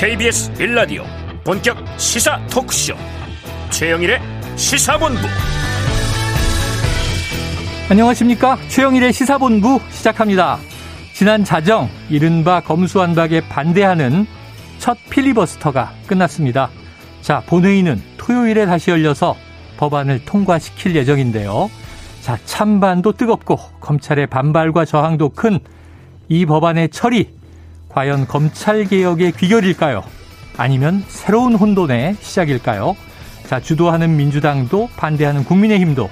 KBS 1라디오 본격 시사 토크쇼. 최영일의 시사본부. 안녕하십니까? 최영일의 시사본부 시작합니다. 지난 자정 이른바 검수완박에 반대하는 첫 필리버스터가 끝났습니다. 자 본회의는 토요일에 다시 열려서 법안을 통과시킬 예정인데요. 자 찬반도 뜨겁고 검찰의 반발과 저항도 큰 이 법안의 처리 과연 검찰개혁의 귀결일까요? 아니면 새로운 혼돈의 시작일까요? 자, 주도하는 민주당도 반대하는 국민의힘도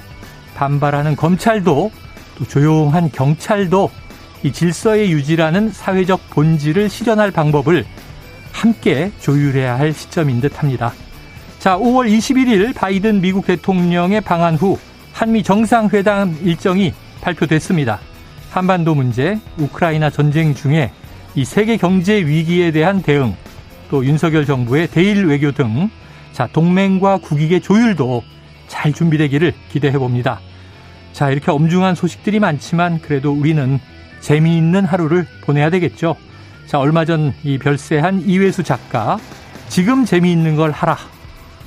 반발하는 검찰도 또 조용한 경찰도 이 질서의 유지라는 사회적 본질을 실현할 방법을 함께 조율해야 할 시점인 듯 합니다. 자, 5월 21일 바이든 미국 대통령의 방한 후 한미 정상회담 일정이 발표됐습니다. 한반도 문제, 우크라이나 전쟁 중에 이 세계 경제 위기에 대한 대응, 또 윤석열 정부의 대일 외교 등, 자, 동맹과 국익의 조율도 잘 준비되기를 기대해 봅니다. 자, 이렇게 엄중한 소식들이 많지만 그래도 우리는 재미있는 하루를 보내야 되겠죠. 자, 얼마 전 이 별세한 이회수 작가, 지금 재미있는 걸 하라.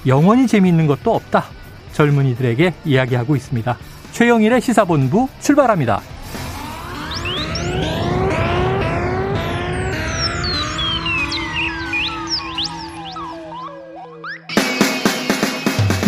영원히 재미있는 것도 없다. 젊은이들에게 이야기하고 있습니다. 최영일의 시사본부 출발합니다.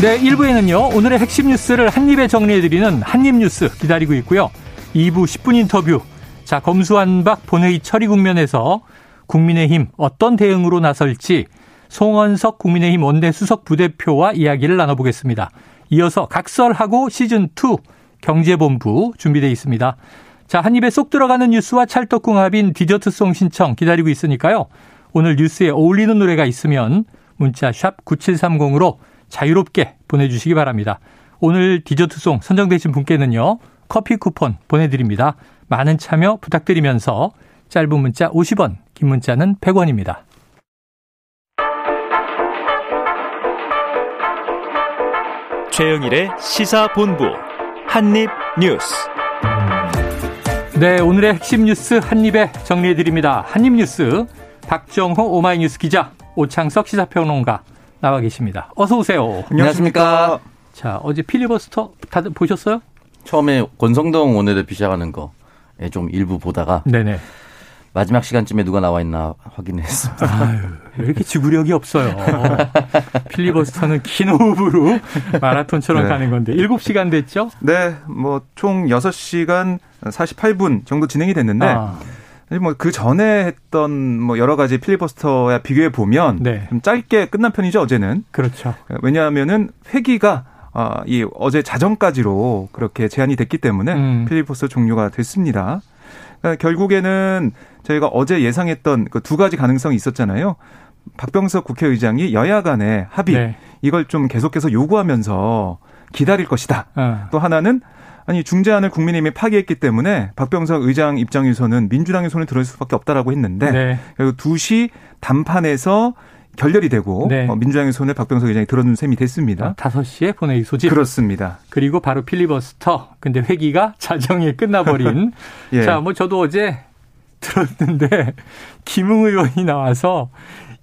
네, 1부에는요, 오늘의 핵심 뉴스를 한입에 정리해드리는 한입뉴스 기다리고 있고요. 2부 10분 인터뷰. 자, 검수완박 본회의 처리 국면에서 국민의힘 어떤 대응으로 나설지 송원석 국민의힘 원내 수석 부대표와 이야기를 나눠보겠습니다. 이어서 각설하고 시즌2 경제본부 준비되어 있습니다. 자, 한 입에 쏙 들어가는 뉴스와 찰떡궁합인 디저트송 신청 기다리고 있으니까요. 오늘 뉴스에 어울리는 노래가 있으면 문자 샵 9730으로 자유롭게 보내주시기 바랍니다. 오늘 디저트송 선정되신 분께는요. 커피 쿠폰 보내드립니다. 많은 참여 부탁드리면서 짧은 문자 50원, 긴 문자는 100원입니다. 최영일의 시사본부 한입뉴스 네, 오늘의 핵심 뉴스 한입에 정리해드립니다. 한입뉴스 박정호 오마이뉴스 기자 오창석 시사평론가 나와 계십니다. 어서 오세요. 안녕하십니까. 자, 어제 필리버스터 다들 보셨어요? 처음에 권성동 원내대표 시작하는 거좀 일부 보다가 네네. 마지막 시간쯤에 누가 나와 있나 확인했습니다. 아유, 왜 이렇게 지구력이 없어요. 필리버스터는 긴 호흡으로 마라톤처럼 네. 가는 건데 7시간 됐죠? 네, 뭐 총 6시간 48분 정도 진행이 됐는데 아, 뭐 그 전에 했던 뭐 여러 가지 필리버스터와 비교해 보면 네. 좀 짧게 끝난 편이죠 어제는 그렇죠. 왜냐하면은 회기가 아, 이 어제 자정까지로 그렇게 제한이 됐기 때문에 음. 필리버스터 종료가 됐습니다. 그러니까 결국에는 저희가 어제 예상했던 그 두 가지 가능성이 있었잖아요. 박병석 국회의장이 여야 간의 합의 네. 이걸 좀 계속해서 요구하면서 기다릴 것이다. 어. 또 하나는 아니 중재안을 국민의힘이 파기했기 때문에 박병석 의장 입장에서는 민주당의 손을 들을 수밖에 없다라고 했는데 네. 결국 2시 단판에서 결렬이 되고 네. 어, 민주당의 손을 박병석 의장이 들어준 셈이 됐습니다. 5시에 본회의 소집. 그렇습니다. 그리고 바로 필리버스터. 근데 회기가 자정에 끝나버린. 예. 자, 뭐 저도 어제 들었는데 김웅 의원이 나와서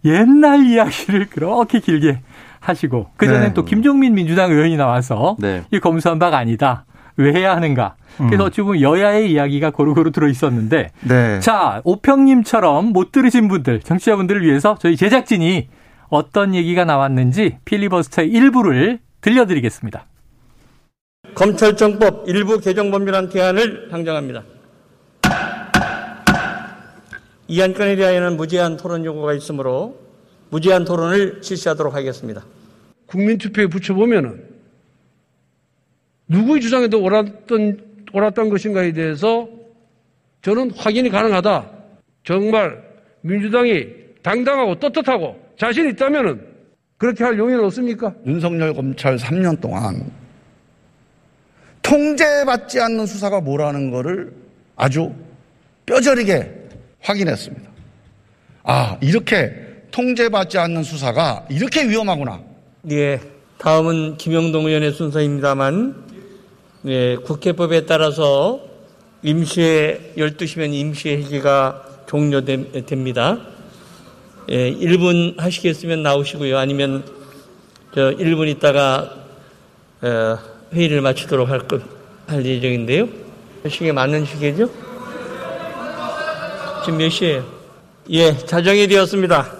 옛날 이야기를 그렇게 길게 하시고 그 전에 네. 또 김종민 민주당 의원이 나와서 네. 이 검수한 바가 아니다. 왜 해야 하는가? 그래서 음. 어찌 보면 여야의 이야기가 고루고루 들어 있었는데 네. 자, 오평님처럼 못 들으신 분들, 정치자분들을 위해서 저희 제작진이 어떤 얘기가 나왔는지 필리버스터의 일부를 들려드리겠습니다. 검찰청법 일부 개정 법률안 대안을 상정합니다. 이 안건에 대하여는 무제한 토론 요구가 있으므로 무제한 토론을 실시하도록 하겠습니다. 국민투표에 붙여보면은 누구의 주장에도 옳았던, 옳았던 것인가에 대해서 저는 확인이 가능하다. 정말 민주당이 당당하고 떳떳하고 자신 있다면은 그렇게 할 용의는 없습니까? 윤석열 검찰 3년 동안 통제받지 않는 수사가 뭐라는 거를 아주 뼈저리게 확인했습니다. 아, 이렇게 통제받지 않는 수사가 이렇게 위험하구나. 예, 다음은 김영동 의원의 순서입니다만, 예, 국회법에 따라서 임시회 12시면 임시회 회기가 종료됩니다. 예, 1분 하시겠으면 나오시고요. 아니면 저 1분 있다가 어, 회의를 마치도록 할, 것, 할 예정인데요. 시계 맞는 시계죠? 지금 몇 시예요? 예, 자정이 되었습니다.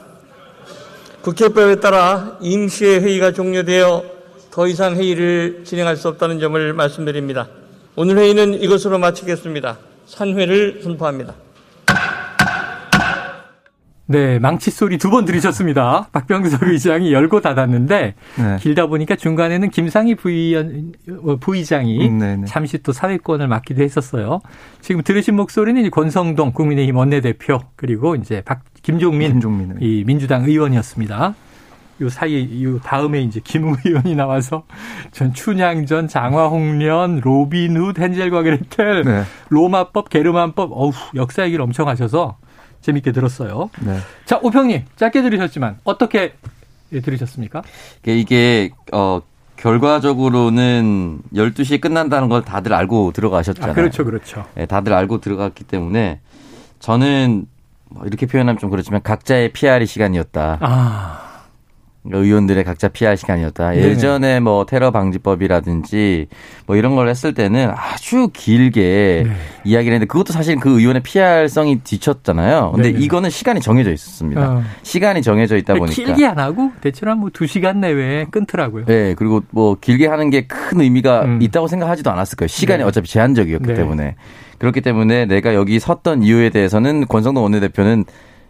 국회법에 따라 임시의 회의가 종료되어 더 이상 회의를 진행할 수 없다는 점을 말씀드립니다. 오늘 회의는 이것으로 마치겠습니다. 산회를 선포합니다. 네, 망치 소리 두 번 들으셨습니다. 박병석 의장이 열고 닫았는데 네. 길다 보니까 중간에는 김상희 부의원, 어, 부의장이 음, 네네. 잠시 또 사회권을 맡기도 했었어요. 지금 들으신 목소리는 이제 권성동 국민의힘 원내대표 그리고 이제 박 김종민, 김종민. 이 민주당 의원이었습니다. 요 사이 요 다음에 이제 김웅 의원이 나와서 전 춘향전, 장화홍련, 로빈훗, 헨젤과 그레텔, 네. 로마법, 게르만법, 어우 역사 얘기를 엄청 하셔서 재밌게 들었어요. 네. 자, 오평님, 짧게 들으셨지만 어떻게 들으셨습니까? 이게 어 결과적으로는 12시에 끝난다는 걸 다들 알고 들어가셨잖아요. 아, 그렇죠, 그렇죠. 예, 다들 알고 들어갔기 때문에 저는 뭐 이렇게 표현하면 좀 그렇지만 각자의 PR이 시간이었다. 아, 의원들의 각자 PR 시간이었다. 네네. 예전에 뭐 테러 방지법이라든지 뭐 이런 걸 했을 때는 아주 길게 네. 이야기를 했는데 그것도 사실 그 의원의 PR성이 뒤쳤잖아요. 근데 네네. 이거는 시간이 정해져 있었습니다. 어. 시간이 정해져 있다 보니까. 길게 안 하고 대체로 한뭐두 시간 내외에 끊더라고요. 네, 그리고 뭐 길게 하는 게 큰 의미가 음. 있다고 생각하지도 않았을 거예요. 시간이 네. 어차피 제한적이었기 네. 때문에. 그렇기 때문에 내가 여기 섰던 이유에 대해서는 권성동 원내대표는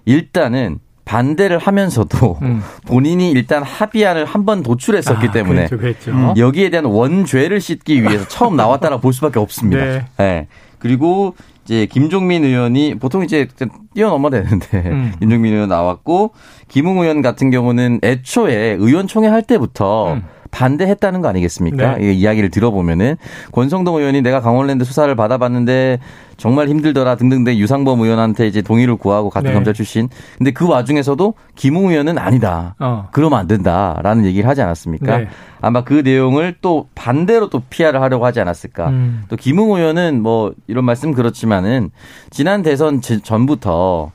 일단은 반대를 하면서도 음. 본인이 일단 합의안을 한 번 도출했었기 아, 때문에 그랬죠. 음, 여기에 대한 원죄를 씻기 위해서 처음 나왔다라 볼 수밖에 없습니다. 네. 네. 그리고 이제 김종민 의원이 보통 이제 뛰어넘어야 되는데 음. 김종민 의원 나왔고 김웅 의원 같은 경우는 애초에 의원총회 할 때부터 음. 반대했다는 거 아니겠습니까? 네. 이 이야기를 들어보면은 권성동 의원이 내가 강원랜드 수사를 받아봤는데 정말 힘들더라 등등등 유상범 의원한테 이제 동의를 구하고 같은 네. 검찰 출신. 근데 그 와중에서도 김웅 의원은 아니다. 어. 그러면 안 된다라는 얘기를 하지 않았습니까? 네. 아마 그 내용을 또 반대로 또 피하를 하려고 하지 않았을까. 음. 또 김웅 의원은 뭐 이런 말씀 그렇지만은 지난 대선 제- 전부터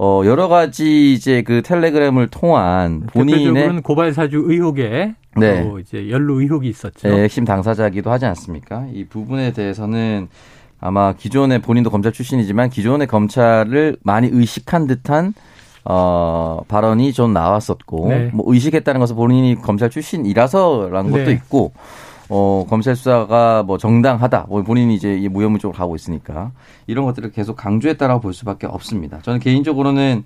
어 여러 가지 이제 그 텔레그램을 통한 본인의 대표적으로는 고발 사주 의혹에 네. 또 이제 연루 의혹이 있었죠. 네, 핵심 당사자이기도 하지 않습니까? 이 부분에 대해서는 아마 기존의 본인도 검찰 출신이지만 기존의 검찰을 많이 의식한 듯한 어 발언이 좀 나왔었고 네. 뭐 의식했다는 것은 본인이 검찰 출신이라서라는 것도 네. 있고 어 검찰 수사가 뭐 정당하다 뭐 본인이 이제 이 무혐의 쪽으로 가고 있으니까 이런 것들을 계속 강조했다라고 볼 수밖에 없습니다. 저는 개인적으로는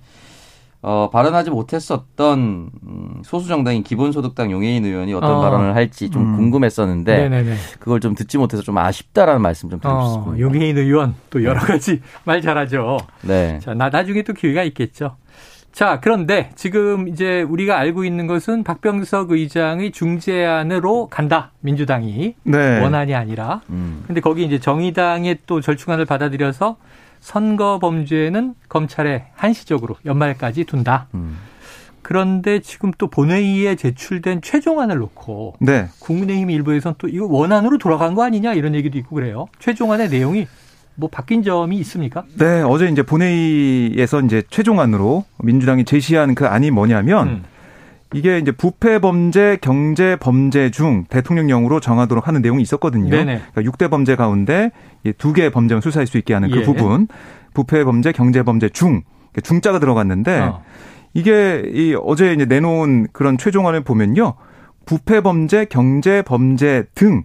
어, 발언하지 못했었던 음, 소수 정당인 기본소득당 용해인 의원이 어떤 어. 발언을 할지 좀 음. 궁금했었는데 네네네. 그걸 좀 듣지 못해서 좀 아쉽다라는 말씀 좀 드리고 어, 싶습니다. 용해인 의원 또 여러 가지 말 잘하죠. 네. 자, 나 나중에 또 기회가 있겠죠. 자, 그런데 지금 이제 우리가 알고 있는 것은 박병석 의장의 중재안으로 간다. 민주당이 네. 원안이 아니라. 음. 근데 거기 이제 정의당의 또 절충안을 받아들여서 선거 범죄는 검찰에 한시적으로 연말까지 둔다. 음. 그런데 지금 또 본회의에 제출된 최종안을 놓고 네. 국민의힘 일부에서는 또 이거 원안으로 돌아간 거 아니냐 이런 얘기도 있고 그래요. 최종안의 내용이 뭐 바뀐 점이 있습니까? 네, 어제 이제 본회의에서 이제 최종안으로 민주당이 제시한 그 안이 뭐냐면 음. 이게 이제 부패 범죄, 경제 범죄 중 대통령령으로 정하도록 하는 내용이 있었거든요. 네네. 그러니까 6대 범죄 가운데 두 개의 범죄만 수사할 수 있게 하는 그 예. 부분. 부패 범죄, 경제 범죄 중 중자가 들어갔는데 어. 이게 이 어제 이제 내놓은 그런 최종안을 보면요. 부패 범죄, 경제 범죄 등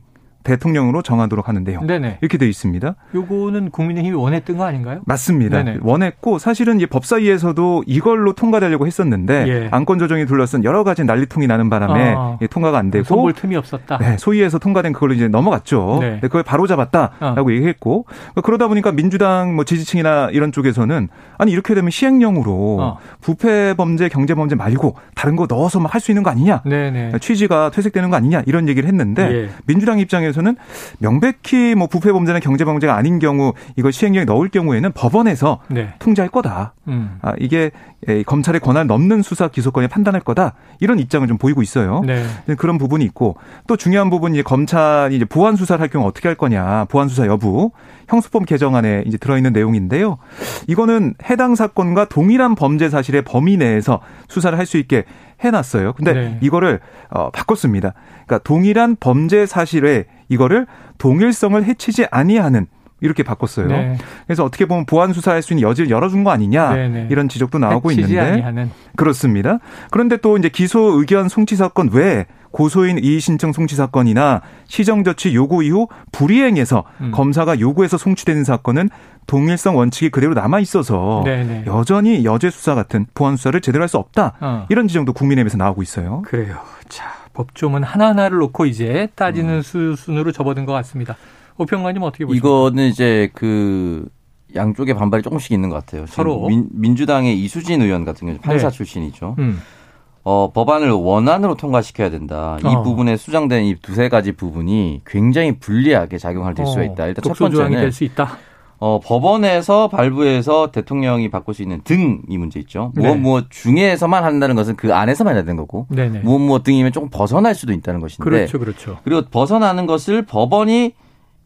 대통령으로 정하도록 하는 내용. 네네. 이렇게 되어 있습니다. 요거는 국민의힘이 원했던 거 아닌가요? 맞습니다. 네네. 원했고 사실은 이 법사위에서도 이걸로 통과되려고 했었는데 예. 안건 조정이 둘러싼 여러 가지 난리통이 나는 바람에 아. 예, 통과가 안 되고 손볼 틈이 없었다. 네, 소위에서 통과된 그걸로 이제 넘어갔죠. 네. 네, 그걸 바로 잡았다라고 어. 얘기했고 그러다 보니까 민주당 뭐 지지층이나 이런 쪽에서는 아니 이렇게 되면 시행령으로 어. 부패 범죄, 경제 범죄 말고 다른 거 넣어서 할수 있는 거 아니냐? 네네. 취지가 퇴색되는 거 아니냐 이런 얘기를 했는데 예. 민주당 입장에서 는 입장에서는 명백히 뭐 부패 범죄나 경제 범죄가 아닌 경우 이걸 시행령에 넣을 경우에는 법원에서 네. 통제할 거다. 음. 아, 이게 에, 검찰의 권한을 넘는 수사 기소권에 판단할 거다. 이런 입장을 좀 보이고 있어요. 네. 그런 부분이 있고 또 중요한 부분이 검찰이 이제 보안 수사를 할 경우 어떻게 할 거냐. 보안 수사 여부. 형수법 개정안에 이제 들어있는 내용인데요. 이거는 해당 사건과 동일한 범죄 사실의 범위 내에서 수사를 할 수 있게 해놨어요. 근데 네. 이거를 어, 바꿨습니다. 그러니까 동일한 범죄 사실에 이거를 동일성을 해치지 아니하는 이렇게 바꿨어요. 네. 그래서 어떻게 보면 보안 수사할 수 있는 여지를 열어준 거 아니냐 네, 네. 이런 지적도 나오고 해치지 있는데 아니하는. 그렇습니다. 그런데 또 이제 기소 의견 송치 사건 외에 고소인 이의 신청 송치 사건이나 시정 조치 요구 이후 불이행해서 음. 검사가 요구해서 송치되는 사건은 동일성 원칙이 그대로 남아 있어서 네네. 여전히 여죄 수사 같은 보안 수사를 제대로 할 수 없다. 어. 이런 지적도 국민의힘에서 나오고 있어요. 그래요. 자, 법조문 하나하나를 놓고 이제 음. 따지는 수순으로 접어든 것 같습니다. 오평관님 어떻게 보십니까? 이거는 이제 그 양쪽의 반발이 조금씩 있는 것 같아요. 서로. 민, 민주당의 이수진 의원 같은 경우 판사 네. 출신이죠. 음. 어, 법안을 원안으로 통과시켜야 된다. 이 어. 부분에 수정된 이 두세 가지 부분이 굉장히 불리하게 작용할 수 있다. 일단 첫 번째는 될수 있다. 어, 법원에서 발부해서 대통령이 바꿀 수 있는 등이 문제 있죠. 무엇 네. 무엇 중에서만 한다는 것은 그 안에서만 해야 되는 거고 네네. 무엇 무엇 등이면 조금 벗어날 수도 있다는 것인데 그렇죠, 그렇죠. 그리고 벗어나는 것을 법원이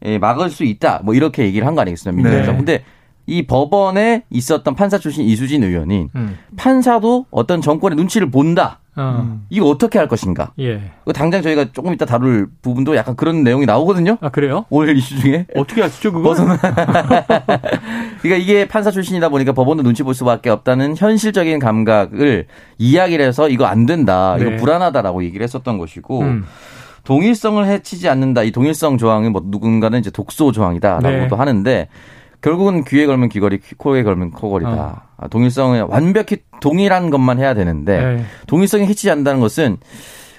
예, 막을 수 있다. 뭐 이렇게 얘기를 한 거 아니겠습니까? 민주당. 네. 근데 이 법원에 있었던 판사 출신 이수진 의원이 음. 판사도 어떤 정권의 눈치를 본다. 어. 이거 어떻게 할 것인가? 예. 이거 당장 저희가 조금 이따 다룰 부분도 약간 그런 내용이 나오거든요. 아, 그래요? 오늘 이슈 중에. 어떻게 하시죠, 그거? 벗어나. 그러니까 이게 판사 출신이다 보니까 법원도 눈치 볼 수밖에 없다는 현실적인 감각을 이야기를 해서 이거 안 된다. 네. 이거 불안하다라고 얘기를 했었던 것이고 음. 동일성을 해치지 않는다. 이 동일성 조항은 뭐 누군가는 이제 독소 조항이다라고도 네. 하는데 결국은 귀에 걸면 귀걸이, 코에 걸면 코걸이다. 어. 아, 동일성을 완벽히 동일한 것만 해야 되는데 네. 동일성이 해치지 않는다는 것은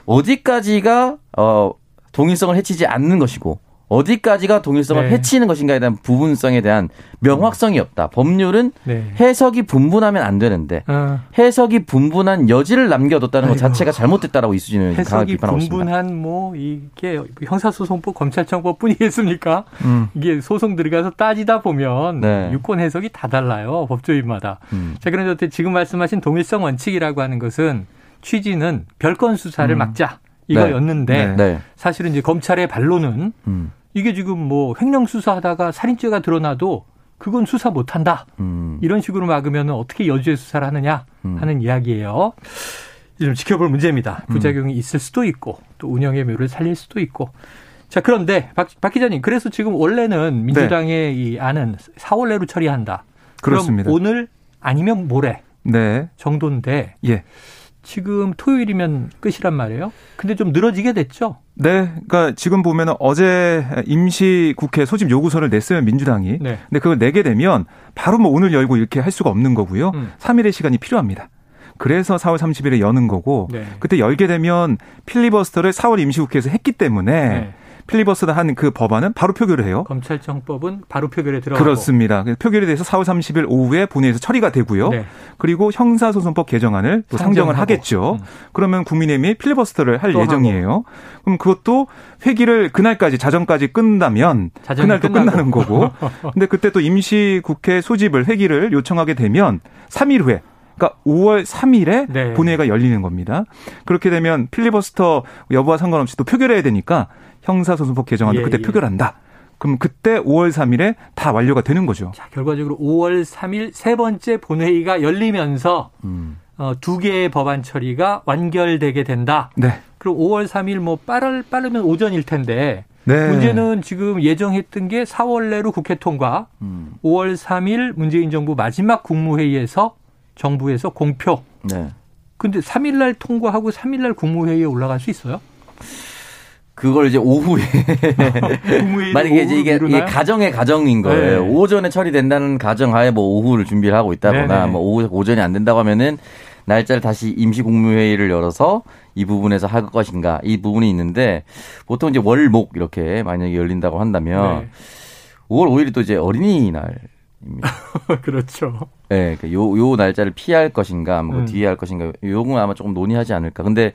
어디까지가 어 동일성을 해치지 않는 것이고 어디까지가 동일성을 네. 해치는 것인가에 대한 부분성에 대한 명확성이 없다. 법률은 네. 해석이 분분하면 안 되는데 어, 해석이 분분한 여지를 남겨뒀다는 것 아이고. 자체가 잘못됐다라고 이수진은 강하게 해석이 비판하고 있습니다. 분분한 뭐 이게 형사소송법, 검찰청법 뿐이겠습니까? 음. 이게 소송 들어가서 따지다 보면 네. 유권 해석이 다 달라요 법조인마다. 음. 자 그런데 지금 말씀하신 동일성 원칙이라고 하는 것은 취지는 별건 수사를 음. 막자 이거였는데 네. 네. 사실은 이제 검찰의 반론은 음. 이게 지금 뭐 횡령 수사하다가 살인죄가 드러나도 그건 수사 못한다. 음. 이런 식으로 막으면 어떻게 여죄 수사를 하느냐 음. 하는 이야기예요. 좀 지켜볼 문제입니다. 부작용이 있을 수도 있고 또 운영의 묘를 살릴 수도 있고. 자 그런데 박, 박 기자님 그래서 지금 원래는 민주당의 이 안은 4월 내로 처리한다. 그럼 그렇습니다. 오늘 아니면 모레 네. 정도인데 예. 지금 토요일이면 끝이란 말이에요. 근데 좀 늘어지게 됐죠. 네, 그러니까 지금 보면은 어제 임시 국회 소집 요구서를 냈어요 민주당이. 네. 근데 그걸 내게 되면 바로 뭐 오늘 열고 이렇게 할 수가 없는 거고요. 음. 3일의 시간이 필요합니다. 그래서 4월 30일에 여는 거고 네. 그때 열게 되면 필리버스터를 4월 임시국회에서 했기 때문에 네. 필리버스터 한그 법안은 바로 표결을 해요. 검찰청법은 바로 표결에 들어가고 그렇습니다. 표결이 돼서 4월 30일 오후에 본회의에서 처리가 되고요. 네. 그리고 형사소송법 개정안을 또 상정을. 하겠죠. 음. 그러면 국민의힘이 필리버스터를 할또 예정이에요. 그럼 그것도 회기를 그날까지 자정까지 자정이 그날 또. 끝나는 거고. 근데 그때 또 임시 국회 소집을 회기를 요청하게 되면 3일 후에 그러니까 5월 3일에 네. 본회의가 열리는 겁니다. 그렇게 되면 필리버스터 여부와 상관없이 또 표결해야 되니까 형사소송법 개정안도 예, 그때 예. 표결한다. 그럼 그때 5월 3일에 다 완료가 되는 거죠. 자, 결과적으로 5월 3일 세 번째 본회의가 열리면서 음. 어, 두 개의 법안 처리가 완결되게 된다. 네. 그럼 5월 3일 뭐 빠를 빠르면 오전일 텐데 네. 문제는 지금 예정했던 게 4월 내로 국회 통과, 음. 5월 3일 문재인 정부 마지막 국무회의에서 정부에서 공표. 네. 근데 3일 날 통과하고 3일 날 국무회의에 올라갈 수 있어요? 그걸 이제 오후에 만약에 이제 이게, 이게 가정의 가정인 거예요. 네. 오전에 처리된다는 가정하에 뭐 오후를 준비를 하고 있다거나 네네. 뭐 오후 오전이 안 된다고 하면은 날짜를 다시 임시 국무회의를 열어서 이 부분에서 할 것인가 이 부분이 있는데 보통 이제 월목 이렇게 만약에 열린다고 한다면 네. 5월 5일이 또 이제 어린이날 입니다. 그렇죠. 네, 그 요, 요 날짜를 피할 것인가, 뭐 음. 뒤에 할 것인가, 요건 아마 조금 논의하지 않을까. 근데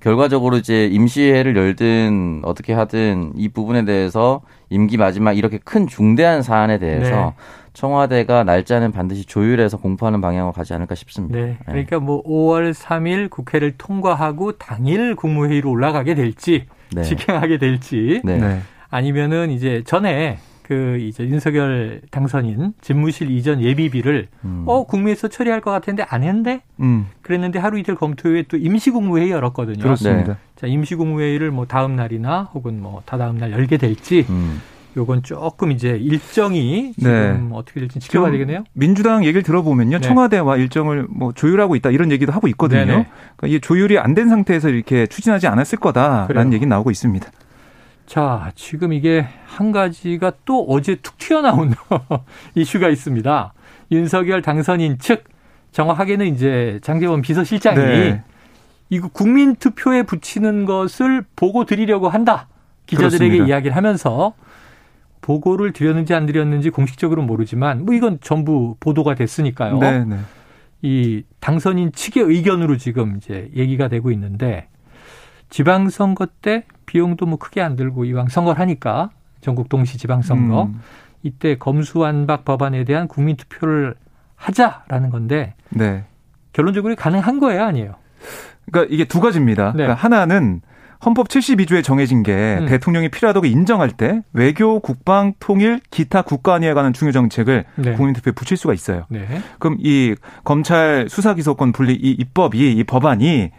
결과적으로 이제 임시회를 열든 어떻게 하든 이 부분에 대해서 임기 마지막 이렇게 큰 중대한 사안에 대해서 네. 청와대가 날짜는 반드시 조율해서 공포하는 방향으로 가지 않을까 싶습니다. 네. 그러니까 뭐 5월 3일 국회를 통과하고 당일 국무회의로 올라가게 될지 네. 직행하게 될지 네. 네. 아니면은 이제 전에 그 이제 윤석열 당선인 집무실 이전 예비비를 음. 어 국무회에서 처리할 것 같은데 안 했는데 음. 그랬는데 하루 이틀 검토 후에 또 임시국무회의 열었거든요. 그렇습니다. 자 임시국무회의를 뭐 다음 날이나 혹은 뭐 다다음 날 열게 될지 음. 요건 조금 이제 일정이 지금 네. 어떻게 될지 지켜봐야 되겠네요. 민주당 얘기를 들어보면요. 네. 청와대와 일정을 뭐 조율하고 있다 이런 얘기도 하고 있거든요. 네네. 그러니까 이게 조율이 안 된 상태에서 이렇게 추진하지 않았을 거다라는. 얘기 나오고 있습니다. 자, 지금 이게 한 가지가 또 어제 툭 튀어나온 이슈가 있습니다. 윤석열 당선인 측 정확하게는 이제 장재원 비서실장이 네. 이거 국민 투표에 붙이는 것을 보고 드리려고 한다. 기자들에게 그렇습니다. 이야기를 하면서 보고를 드렸는지 안 드렸는지 공식적으로 모르지만 뭐 이건 전부 보도가 됐으니까요. 네, 네. 이 당선인 측의 의견으로 지금 이제 얘기가 되고 있는데 지방선거 때 비용도 뭐 크게 안 들고 이왕 선거를 하니까 전국 동시 지방선거 음, 이때 검수완박 법안에 대한 국민 투표를 하자라는 건데 네. 결론적으로 가능한 거예요, 아니에요? 그러니까 이게 두 가지입니다. 네. 그러니까 하나는 헌법 72조에 정해진 게 음. 대통령이 필요하다고 인정할 때 외교, 국방, 통일, 기타 국가안위에 관한 중요 정책을 네. 국민투표에 붙일 수가 있어요. 네. 그럼 이 검찰 수사기소권 분리 이 입법이 이 법안이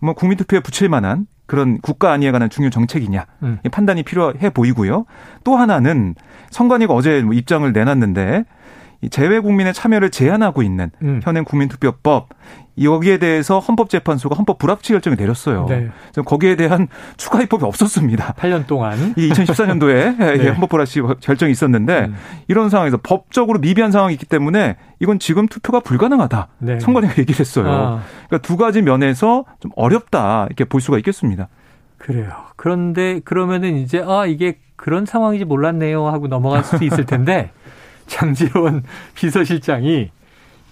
뭐 국민투표에 붙일 만한 그런 국가 안위에 관한 중요 정책이냐 음. 이 판단이 필요해 보이고요. 또 하나는 선관위가 어제 뭐 입장을 내놨는데 이 재외 국민의 참여를 제한하고 있는 음. 현행 국민투표법 여기에 대해서 헌법재판소가 헌법 불합치 결정을 내렸어요. 네. 거기에 대한 추가 입법이 없었습니다. 8년 동안 이게 2014년도에 네. 헌법 불합치 결정이 있었는데 음. 이런 상황에서 법적으로 미비한 상황이 있기 때문에 이건 지금 투표가 불가능하다. 네. 선관위가 얘기를 했어요. 아, 그러니까 두 가지 면에서 좀 어렵다 이렇게 볼 수가 있겠습니다. 그래요. 그런데 그러면은 이제 아 이게 그런 상황인지 몰랐네요 하고 넘어갈 수도 있을 텐데 장지원 비서실장이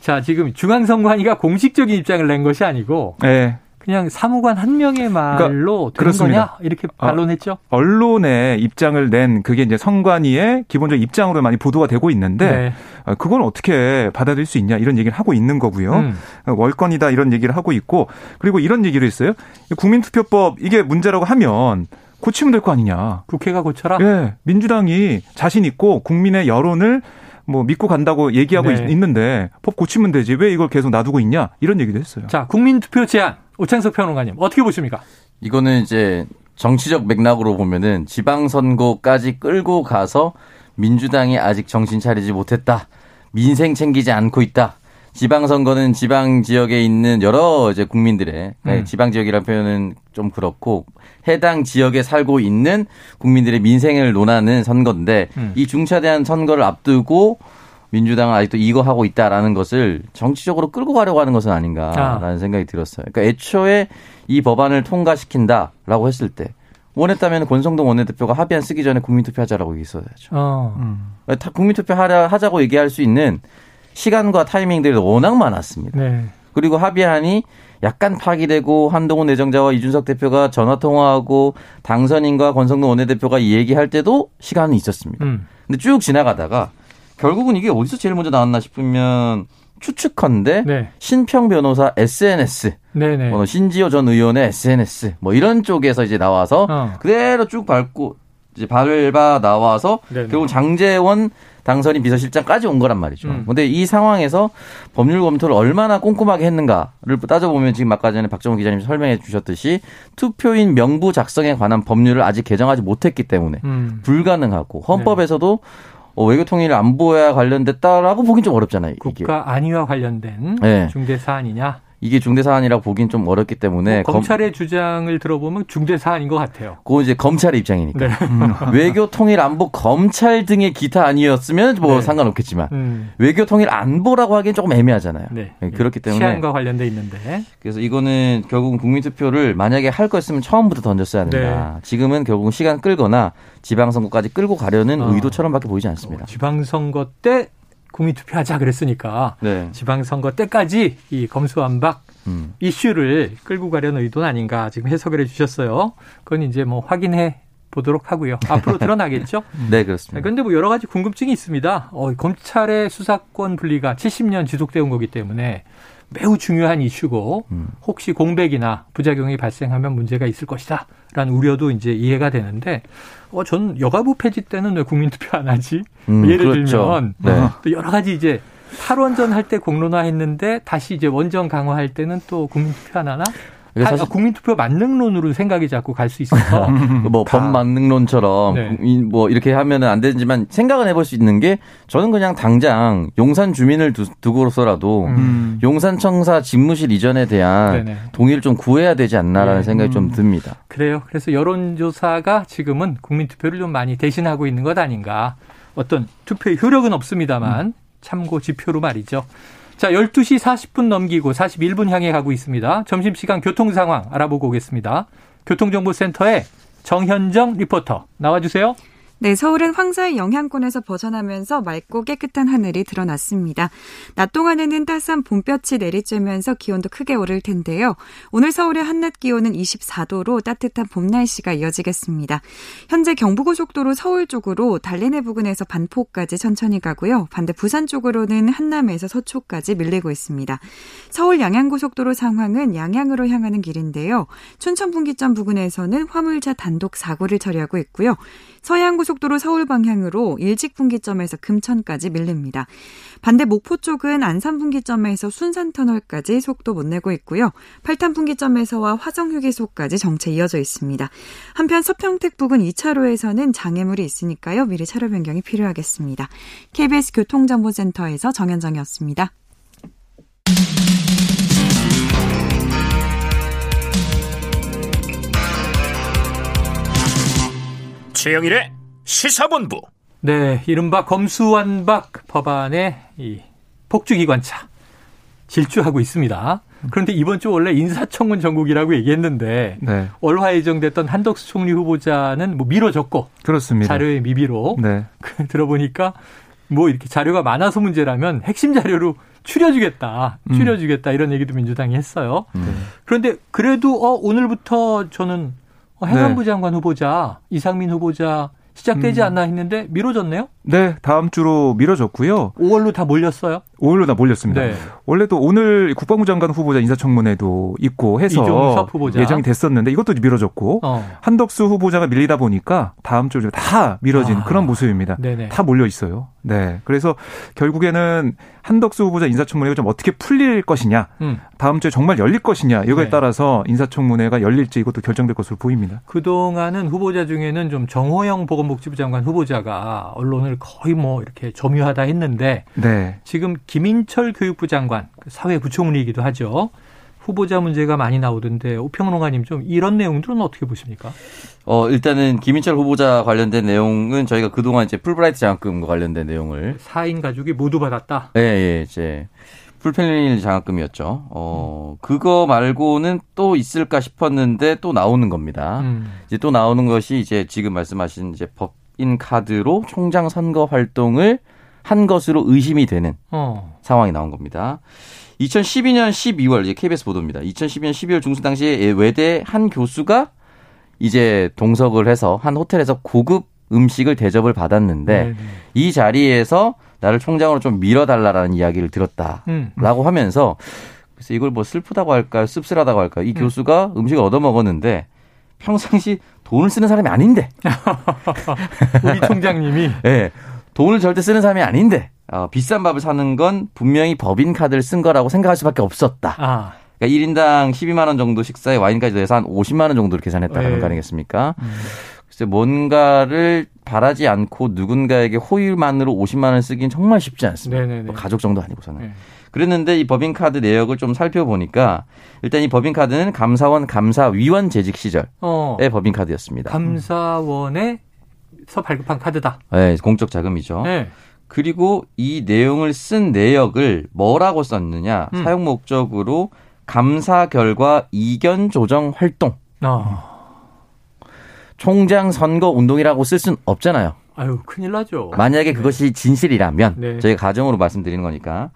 자 지금 중앙선관위가 공식적인 입장을 낸 것이 아니고 네. 그냥 사무관 한 명의 말로 되는 그러니까 그렇습니다. 이렇게 아, 반론했죠. 언론의 입장을 낸 그게 이제 선관위의 기본적 입장으로 많이 보도가 되고 있는데 네. 어, 그건 어떻게 받아들일 수 있냐 이런 얘기를 하고 있는 거고요. 음. 월권이다 이런 얘기를 하고 있고 그리고 이런 얘기를 했어요. 국민투표법 이게 문제라고 하면 고치면 될 거 아니냐. 국회가 고쳐라. 예, 민주당이 자신 있고 국민의 여론을 뭐 믿고 간다고 얘기하고 네. 있- 있는데 법 고치면 되지 왜 이걸 계속 놔두고 있냐 이런 얘기도 했어요. 자 국민투표 제안 오창석 평론가님 어떻게 보십니까? 이거는 이제 정치적 맥락으로 보면은 지방선거까지 끌고 가서 민주당이 아직 정신 차리지 못했다. 민생 챙기지 않고 있다. 지방선거는 지방 지역에 있는 여러 이제 국민들의 네, 음. 지방 지역이라는 표현은 좀 그렇고 해당 지역에 살고 있는 국민들의 민생을 논하는 선거인데 음. 이 중차대한 선거를 앞두고 민주당은 아직도 이거 하고 있다라는 것을 정치적으로 끌고 가려고 하는 것은 아닌가라는 아. 생각이 들었어요. 그러니까 애초에 이 법안을 통과시킨다라고 했을 때 원했다면 권성동 원내대표가 합의안 쓰기 전에 국민투표하자라고 얘기했어야죠. 어. 다 국민투표 하자고 얘기할 수 있는 시간과 타이밍들이 워낙 많았습니다. 네. 그리고 합의안이 약간 파기되고 한동훈 내정자와 이준석 대표가 전화 통화하고 당선인과 권성동 원내대표가 얘기할 때도 시간이 있었습니다. 음. 근데 쭉 지나가다가 결국은 이게 어디서 제일 먼저 나왔나 싶으면 추측컨대 네. 신평 변호사 SNS, 네네. 뭐 신지호 전 의원의 SNS 뭐 이런 쪽에서 이제 나와서 어. 그대로 쭉 밟고 이제 밟아 나와서 네네. 결국 장재원 당선인 비서실장까지 온 거란 말이죠. 음. 근데 이 상황에서 법률 검토를 얼마나 꼼꼼하게 했는가를 따져보면 지금 아까 전에 박정우 기자님 설명해 주셨듯이 투표인 명부 작성에 관한 법률을 아직 개정하지 못했기 때문에 음. 불가능하고 헌법에서도 어, 외교 통일 안보에 관련됐다라고 보긴 좀 어렵잖아요. 이게 국가 안위와 관련된 네. 중대 사안이냐? 이게 중대 사안이라고 보긴 좀 어렵기 때문에 뭐 검찰의 주장을 들어보면 중대 사안인 것 같아요. 그건 이제 검찰의 입장이니까. 네. 외교 통일 안보 검찰 등의 기타 아니었으면 뭐 네. 상관없겠지만 음. 외교 통일 안보라고 하기엔 조금 애매하잖아요. 네. 네, 그렇기 때문에 치안과 관련돼 있는데. 그래서 이거는 결국은 국민 투표를 만약에 할 거였으면 처음부터 던졌어야 된다. 지금은 결국은 시간 끌거나 지방선거까지 끌고 가려는 어. 의도처럼밖에 보이지 않습니다. 지방선거 때 국민 투표하자 그랬으니까 네. 지방선거 때까지 이 검수완박 음. 이슈를 끌고 가려는 의도는 아닌가 지금 해석을 해주셨어요. 그건 이제 뭐 확인해 보도록 하고요. 앞으로 드러나겠죠? 네, 그렇습니다. 그런데 뭐 여러 가지 궁금증이 있습니다. 어, 검찰의 수사권 분리가 70년 지속되어 온 거기 때문에 매우 중요한 이슈고 음. 혹시 공백이나 부작용이 발생하면 문제가 있을 것이다. 라는 우려도 이제 이해가 되는데 어, 전 여가부 폐지 때는 왜 국민투표 안 하지? 음, 예를 그렇죠. 들면 네. 또 여러 가지 이제 탈원전 할 때 공론화했는데 다시 이제 원전 강화할 때는 또 국민투표 안 하나? 사실 아, 국민투표 만능론으로 생각이 자꾸 갈 수 있어서 뭐 법만능론처럼 네. 뭐 이렇게 하면은 안 되지만 생각은 해볼 수 있는 게 저는 그냥 당장 용산 주민을 두, 두고서라도 음. 용산 청사 집무실 이전에 대한 네네. 동의를 좀 구해야 되지 않나라는 네. 생각이 좀 음. 듭니다. 그래요. 그래서 여론조사가 지금은 국민투표를 좀 많이 대신하고 있는 것 아닌가. 어떤 투표의 효력은 없습니다만 음. 참고 지표로 말이죠. 자, 12시 40분 넘기고 41분 향해 가고 있습니다. 점심시간 교통 상황 알아보고 오겠습니다. 교통정보센터의 정현정 리포터 나와주세요. 네, 서울은 황사의 영향권에서 벗어나면서 맑고 깨끗한 하늘이 드러났습니다. 낮 동안에는 따스한 봄볕이 내리쬐면서 기온도 크게 오를 텐데요. 오늘 서울의 한낮 기온은 24도로 따뜻한 봄 날씨가 이어지겠습니다. 현재 경부고속도로 서울 쪽으로 달래내 부근에서 반포까지 천천히 가고요. 반대 부산 쪽으로는 한남에서 서초까지 밀리고 있습니다. 서울 양양고속도로 상황은 양양으로 향하는 길인데요. 춘천 분기점 부근에서는 화물차 단독 사고를 처리하고 있고요. 서해안 고속도로 서울 방향으로 일직 분기점에서 금천까지 밀립니다. 반대 목포 쪽은 안산 분기점에서 순산 터널까지 속도 못 내고 있고요. 팔탄 분기점에서와 화성 휴게소까지 정체 이어져 있습니다. 한편 서평택 부근 2차로에서는 장애물이 있으니까요. 미리 차로 변경이 필요하겠습니다. KBS 교통정보센터에서 정현정이었습니다. 최영일의 시사본부. 네, 이른바 검수완박 법안의 이 폭주기관차 질주하고 있습니다. 그런데 이번 주 원래 인사청문 전국이라고 얘기했는데 네. 월화 예정됐던 한덕수 총리 후보자는 뭐 미뤄졌고 그렇습니다. 자료의 미비로 네. 들어보니까 뭐 이렇게 자료가 많아서 문제라면 핵심 자료로 추려주겠다, 음. 추려주겠다 이런 얘기도 민주당이 했어요. 음. 그런데 그래도 어 오늘부터 저는 어, 행안부 네. 장관 후보자 이상민 후보자 시작되지 음. 않나 했는데 미뤄졌네요. 네, 다음 주로 미뤄졌고요. 5월로 다 몰렸어요? 5월로 다 몰렸습니다. 네. 원래도 오늘 국방부 장관 후보자 인사청문회도 있고 해서 예정이 됐었는데 이것도 미뤄졌고 어. 한덕수 후보자가 밀리다 보니까 다음 주로 다 미뤄진 아. 그런 모습입니다. 네네. 다 몰려 있어요. 네. 그래서 결국에는 한덕수 후보자 인사청문회가 좀 어떻게 풀릴 것이냐, 음. 다음 주에 정말 열릴 것이냐 이거에 네. 따라서 인사청문회가 열릴지 이것도 결정될 것으로 보입니다. 그동안은 후보자 중에는 좀 정호영 보건복지부 장관 후보자가 언론을 거의 뭐 이렇게 점유하다 했는데 네. 지금 김인철 교육부 장관 그 사회부총리이기도 하죠. 후보자 문제가 많이 나오던데 오평론가님 좀 이런 내용들은 어떻게 보십니까? 어 일단은 김인철 후보자 관련된 내용은 저희가 그동안 이제 풀브라이트 장학금과 관련된 내용을 4인 가족이 모두 받았다. 예, 예, 이제 full family 장학금이었죠. 어 그거 말고는 또 있을까 싶었는데 또 나오는 겁니다. 음. 이제 또 나오는 것이 이제 지금 말씀하신 이제 법인 카드로 총장 선거 활동을 한 것으로 의심이 되는 어. 상황이 나온 겁니다. 2012년 12월 KBS 보도입니다. 2012년 12월 중순 당시에 외대 한 교수가 이제 동석을 해서 한 호텔에서 고급 음식을 대접을 받았는데 네네. 이 자리에서 나를 총장으로 좀 밀어달라라는 이야기를 들었다라고 음. 하면서 그래서 이걸 뭐 슬프다고 할까요, 씁쓸하다고 할까요? 이 음. 교수가 음식을 얻어 먹었는데 평상시 돈을 쓰는 사람이 아닌데 우리 총장님이 네, 돈을 절대 쓰는 사람이 아닌데 어, 비싼 밥을 사는 건 분명히 법인 카드를 쓴 거라고 생각할 수밖에 없었다. 아. 그러니까 1인당 12만 원 정도 식사에 와인까지 더해서 한 50만 원 정도로 계산했다는 네. 거 아니겠습니까? 음. 글쎄 뭔가를 바라지 않고 누군가에게 호의만으로 50만 원 쓰긴 정말 쉽지 않습니다. 뭐 가족 정도 아니고서는. 네. 그랬는데 이 법인카드 내역을 좀 살펴보니까 일단 이 법인카드는 감사원 감사위원 재직 시절의 어. 법인카드였습니다. 감사원 에서 발급한 카드다. 네, 공적 자금이죠. 네. 그리고 이 내용을 쓴 내역을 뭐라고 썼느냐 음. 사용 목적으로 감사 결과 이견 조정 활동. 어. 총장 선거 운동이라고 쓸 수는 없잖아요. 아유, 큰일 나죠. 만약에 네. 그것이 진실이라면 네. 저희가 가정으로 말씀드리는 거니까.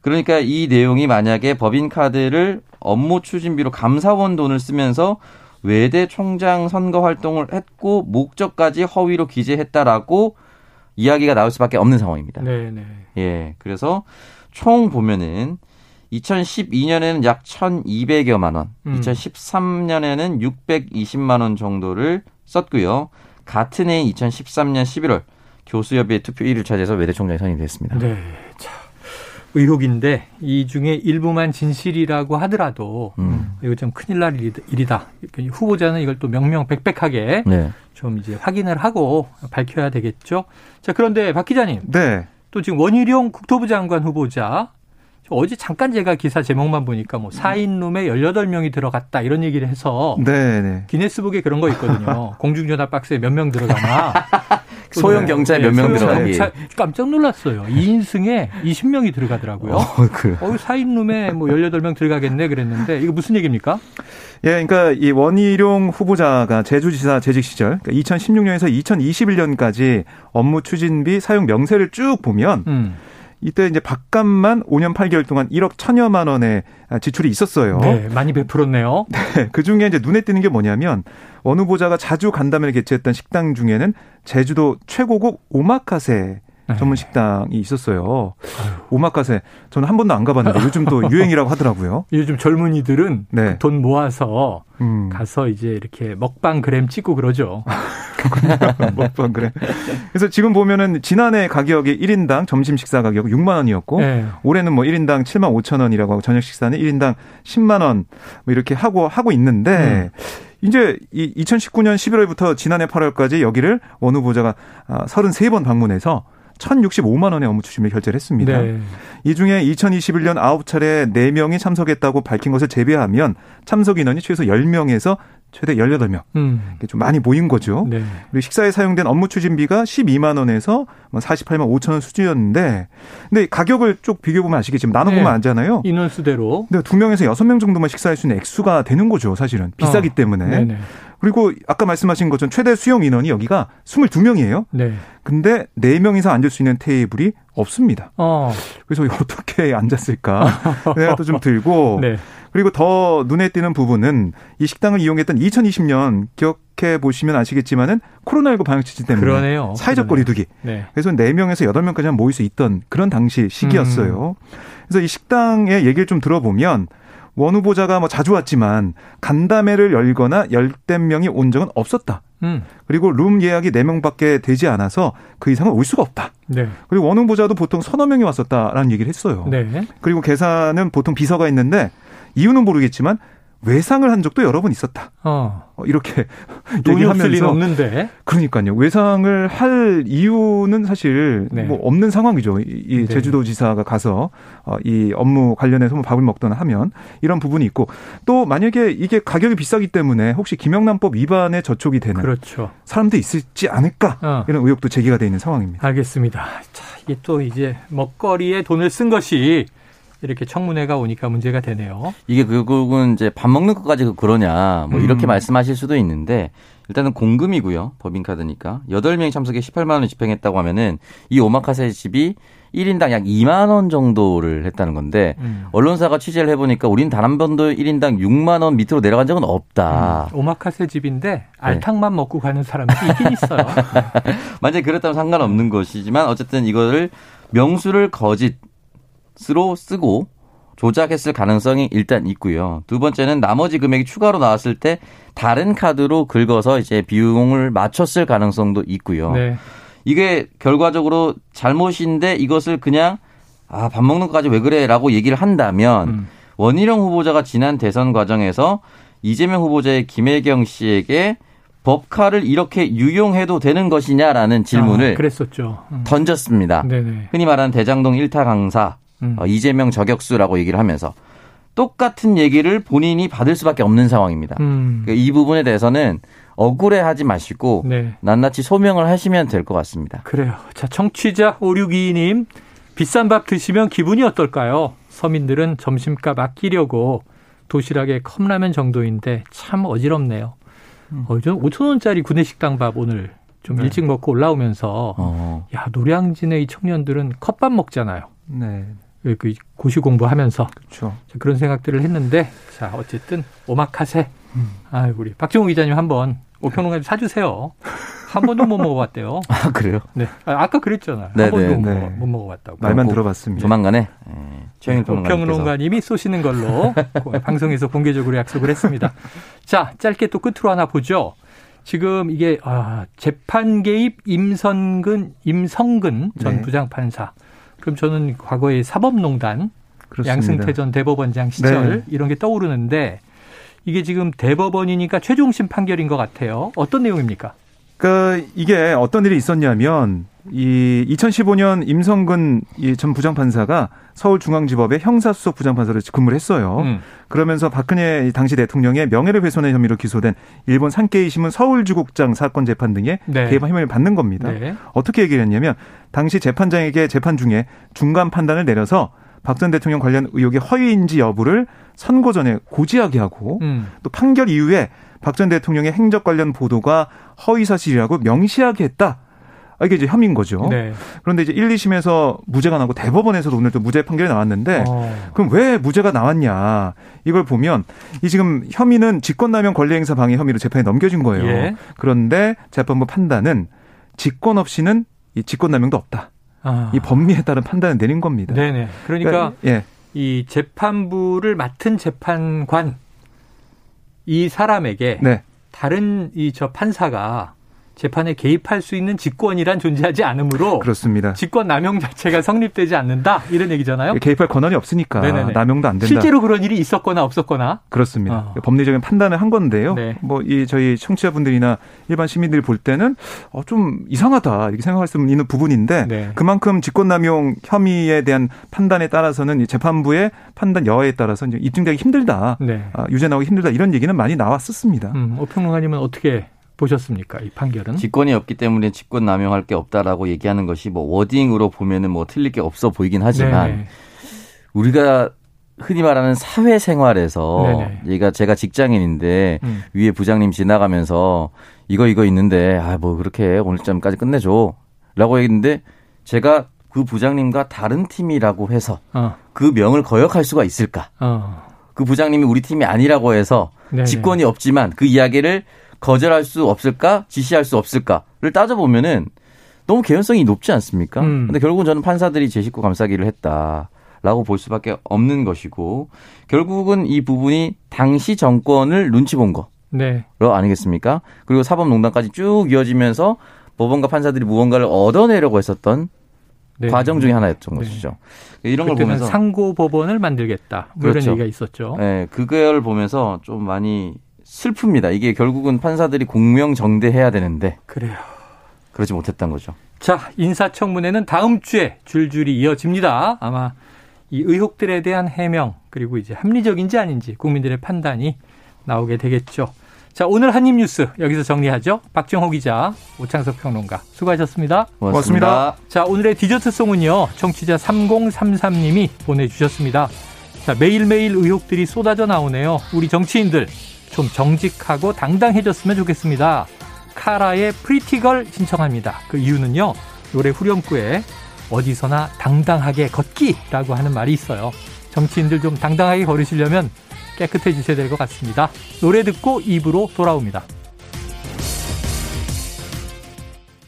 그러니까 이 내용이 만약에 법인 카드를 업무 추진비로 감사원 돈을 쓰면서 외대 총장 선거 활동을 했고 목적까지 허위로 기재했다라고 이야기가 나올 수밖에 없는 상황입니다. 네, 네. 예. 그래서 총 보면은 2012년에는 약 1,200여만 원, 음. 2013년에는 620만 원 정도를 썼고요. 같은 해인 2013년 11월 교수협의회 투표 1위를 차지해서 외대 총장이 선임됐습니다. 네. 자, 의혹인데 이 중에 일부만 진실이라고 하더라도 음. 이거 좀 큰일 날 일이다. 후보자는 이걸 또 명명백백하게 네. 좀 이제 확인을 하고 밝혀야 되겠죠. 자, 그런데 박 기자님, 네. 또 지금 원희룡 국토부 장관 후보자 어제 잠깐 제가 기사 제목만 보니까 뭐 4인룸에 18명이 들어갔다 이런 얘기를 해서 네, 네. 기네스북에 그런 거 있거든요. 공중전화 박스에 몇 명 들어가나. 소형 경찰 몇명 소형 들어가기. 경찰 깜짝 놀랐어요. 2인승에 20명이 들어가더라고요. 어, 그. 어, 4인룸에 뭐 18명 들어가겠네 그랬는데 이거 무슨 얘기입니까? 예, 그러니까 이 원희룡 후보자가 제주지사 재직 시절, 그러니까 2016년에서 2021년까지 업무 추진비 사용 명세를 쭉 보면 음. 이때 이제 밥값만 5년 8개월 동안 1억 천여만 원의 지출이 있었어요. 네, 많이 베풀었네요. 그 중에 이제 눈에 띄는 게 뭐냐면 원 후보자가 자주 간담회를 개최했던 식당 중에는 제주도 최고급 오마카세 네. 전문 식당이 있었어요. 오마카세 저는 한 번도 안 가봤는데 요즘 또 유행이라고 하더라고요. 요즘 젊은이들은 네. 돈 모아서 음. 가서 이제 이렇게 먹방 그램 찍고 그러죠. 먹방 그래. 그래서 지금 보면은 지난해 가격이 1인당 점심 식사 가격이 6만 원이었고 네. 올해는 뭐 1인당 7만 5천 원이라고 하고 저녁 식사는 1인당 10만 원 뭐 이렇게 하고 하고 있는데 이제 이 2019년 11월부터 지난해 8월까지 여기를 원 후보자가 33번 방문해서 1,065만 원의 업무 추진을 결제를 했습니다. 네. 이 중에 2021년 9차례 4명이 참석했다고 밝힌 것을 제외하면 참석 인원이 최소 10명에서 최대 18명. 음. 좀 많이 모인 거죠. 네. 그리고 식사에 사용된 업무 추진비가 12만 원에서 48만 5천 원 수준이었는데 근데 가격을 쭉 비교해 보면 아시겠지만 나눠 보면 네. 알잖아요. 인원수대로. 근데 두 명에서 여섯 명 정도만 식사할 수 있는 액수가 되는 거죠, 사실은. 비싸기 어. 때문에. 네네. 그리고 아까 말씀하신 것처럼 최대 수용 인원이 여기가 22명이에요. 네. 근데 4명 이상 앉을 수 있는 테이블이 없습니다. 어. 그래서 어떻게 앉았을까 생각도 좀 들고 네. 그리고 더 눈에 띄는 부분은 이 식당을 이용했던 2020년 기억 해 보시면 아시겠지만은 코로나19 방역 지침 때문에 그러네요. 사회적 그러네. 거리두기 네. 그래서 4명에서 8명까지 모일 수 있던 그런 당시 시기였어요. 음. 그래서 이 식당의 얘기를 좀 들어보면 원 후보자가 뭐 자주 왔지만 간담회를 열거나 열댓 명이 온 적은 없었다. 음. 그리고 룸 예약이 4명밖에 되지 않아서 그 이상은 올 수가 없다. 네. 그리고 원 후보자도 보통 서너 명이 왔었다라는 얘기를 했어요. 네. 그리고 계산은 보통 비서가 있는데 이유는 모르겠지만 외상을 한 적도 여러 번 있었다. 어. 어, 이렇게 돈이 없을 리는 없는데. 그러니까요. 외상을 할 이유는 사실 네. 뭐 없는 상황이죠. 이, 이 네. 제주도 지사가 가서 어, 이 업무 관련해서 뭐 밥을 먹거나 하면 이런 부분이 있고 또 만약에 이게 가격이 비싸기 때문에 혹시 김영란법 위반에 저촉이 되는 그렇죠. 사람도 있을지 않을까 어. 이런 의혹도 제기가 돼 있는 상황입니다. 알겠습니다. 자, 이게 또 이제 먹거리에 돈을 쓴 것이 이렇게 청문회가 오니까 문제가 되네요. 이게 결국은 이제 밥 먹는 것까지 그러냐 뭐 이렇게 음. 말씀하실 수도 있는데 일단은 공금이고요. 법인카드니까. 8명이 참석해 18만 원 집행했다고 하면은 이 오마카세 집이 1인당 약 2만 원 정도를 했다는 건데 음. 언론사가 취재를 해보니까 우린 단 한 번도 1인당 6만 원 밑으로 내려간 적은 없다. 오마카세 집인데 알탕만 먹고 가는 사람들이 있긴 있어요. 만약에 그랬다면 상관없는 것이지만 어쨌든 이거를 명수를 거짓 으로 쓰고 조작했을 가능성이 일단 있고요. 두 번째는 나머지 금액이 추가로 나왔을 때 다른 카드로 긁어서 이제 비용을 맞췄을 가능성도 있고요. 네. 이게 결과적으로 잘못인데 이것을 그냥 아, 밥 먹는 것까지 왜 그래라고 얘기를 한다면 음. 원희룡 후보자가 지난 대선 과정에서 이재명 후보자의 김혜경 씨에게 법카를 이렇게 유용해도 되는 것이냐라는 질문을 아, 그랬었죠. 음. 던졌습니다. 네네. 흔히 말하는 대장동 일타 강사 음. 어, 이재명 저격수라고 얘기를 하면서 똑같은 얘기를 본인이 받을 수밖에 없는 상황입니다. 음. 그이 부분에 대해서는 억울해하지 마시고 네. 낱낱이 소명을 하시면 될 것 같습니다. 그래요. 자, 청취자 5622님. 비싼 밥 드시면 기분이 어떨까요? 서민들은 점심값 아끼려고 도시락에 컵라면 정도인데 참 어지럽네요. 어, 저 5천 원짜리 구내식당 밥 오늘 좀 일찍 먹고 올라오면서 어. 야, 노량진의 이 청년들은 컵밥 먹잖아요. 네. 그 고시 공부하면서 그렇죠. 그런 생각들을 했는데 자 어쨌든 오마카세. 아 우리 박정우 기자님 한번 오평론가님 사주세요. 한 번도 못 먹어봤대요. 아, 그래요? 네. 아, 까 그랬잖아요. 네, 한 번도 네, 못, 네. 먹어, 못 먹어봤다고. 말만 꼭 들어봤습니다. 조만간에 예, 최영일 평론가님께서 오평론가님이 쏘시는 걸로 방송에서 공개적으로 약속을 했습니다. 자, 짧게 또 끝으로 하나 보죠. 지금 이게 아, 재판 개입 임선근 임성근 전 네. 부장판사. 그럼 저는 과거에 사법농단 그렇습니다. 양승태 전 대법원장 시절 네. 이런 게 떠오르는데 이게 지금 대법원이니까 최종심 판결인 것 같아요. 어떤 내용입니까? 그러니까 이게 어떤 일이 있었냐면 이 2015년 임성근 이전 부장판사가 서울중앙지법의 형사수석 부장판사로 근무를 했어요. 음. 그러면서 박근혜 당시 대통령의 명예를 훼손의 혐의로 기소된 일본 산케이 신문 서울주국장 사건 재판 등에 네. 개입한 혐의를 받는 겁니다. 네. 어떻게 얘기를 했냐면 당시 재판장에게 재판 중에 중간 판단을 내려서 박전 대통령 관련 의혹이 허위인지 여부를 선고 전에 고지하게 하고 음. 또 판결 이후에 박 전 대통령의 행적 관련 보도가 허위 사실이라고 명시하게 했다. 아, 이게 이제 혐의인 거죠. 네. 그런데 이제 1, 2심에서 무죄가 나고 대법원에서도 오늘 또 무죄 판결이 나왔는데 어. 그럼 왜 무죄가 나왔냐? 이걸 보면 이 지금 혐의는 직권남용 권리행사 방해 혐의로 재판에 넘겨진 거예요. 예. 그런데 재판부 판단은 직권 없이는 이 직권남용도 없다. 아. 이 법리에 따른 판단을 내린 겁니다. 네네. 그러니까 예. 이 재판부를 맡은 재판관 이 사람에게 네. 다른 이 저 판사가 재판에 개입할 수 있는 직권이란 존재하지 않으므로 그렇습니다. 직권 남용 자체가 성립되지 않는다 이런 얘기잖아요. 개입할 권한이 없으니까 네네네. 남용도 안 된다. 실제로 그런 일이 있었거나 없었거나 그렇습니다. 어. 법리적인 판단을 한 건데요. 네. 뭐이 저희 청취자분들이나 일반 시민들이 볼 때는 어, 좀 이상하다 이렇게 생각할 수 있는 부분인데 네. 그만큼 직권 남용 혐의에 대한 판단에 따라서는 이 재판부의 판단 여하에 따라서 입증되기 힘들다, 네. 아, 유죄 나오기 힘들다 이런 얘기는 많이 나왔었습니다. 음, 오평론가님은 어떻게 보셨습니까 이 판결은? 직권이 없기 때문에 직권 남용할 게 없다라고 얘기하는 것이 뭐 워딩으로 보면은 뭐 틀릴 게 없어 보이긴 하지만 네. 우리가 흔히 말하는 사회생활에서 네네. 얘가 제가 직장인인데 음. 위에 부장님 지나가면서 이거 이거 있는데 아 뭐 그렇게 오늘쯤까지 끝내줘라고 얘기했는데 제가 그 부장님과 다른 팀이라고 해서 어, 그 명을 거역할 수가 있을까? 어. 그 부장님이 우리 팀이 아니라고 해서 네네. 직권이 없지만 그 이야기를 거절할 수 없을까? 지시할 수 없을까?를 따져보면은 너무 개연성이 높지 않습니까? 음. 근데 결국은 저는 판사들이 제 식구 감싸기를 했다 라고 볼 수밖에 없는 것이고 결국은 이 부분이 당시 정권을 눈치 본 거. 네. 로 아니겠습니까? 그리고 사법농단까지 쭉 이어지면서 법원과 판사들이 무언가를 얻어내려고 했었던 네. 과정 중에 하나였던 네. 것이죠. 이런 걸 보면서 상고 법원을 만들겠다. 뭐 그렇죠. 이런 얘기가 있었죠. 네, 그걸 보면서 좀 많이 슬픕니다. 이게 결국은 판사들이 공명정대해야 되는데 그래요. 그러지 못했던 거죠. 자, 인사청문회는 다음 주에 줄줄이 이어집니다. 아마 이 의혹들에 대한 해명 그리고 이제 합리적인지 아닌지 국민들의 판단이 나오게 되겠죠. 자, 오늘 한입 뉴스 여기서 정리하죠. 박정호 기자, 오창석 평론가 수고하셨습니다. 고맙습니다. 자, 오늘의 디저트송은요. 청취자 3033님이 보내주셨습니다. 자, 매일매일 의혹들이 쏟아져 나오네요. 우리 정치인들 좀 정직하고 당당해졌으면 좋겠습니다. 카라의 Pretty Girl 신청합니다. 그 이유는요. 노래 후렴구에 어디서나 당당하게 걷기라고 하는 말이 있어요. 정치인들 좀 당당하게 걸으시려면 깨끗해지셔야 될 것 같습니다. 노래 듣고 입으로 돌아옵니다.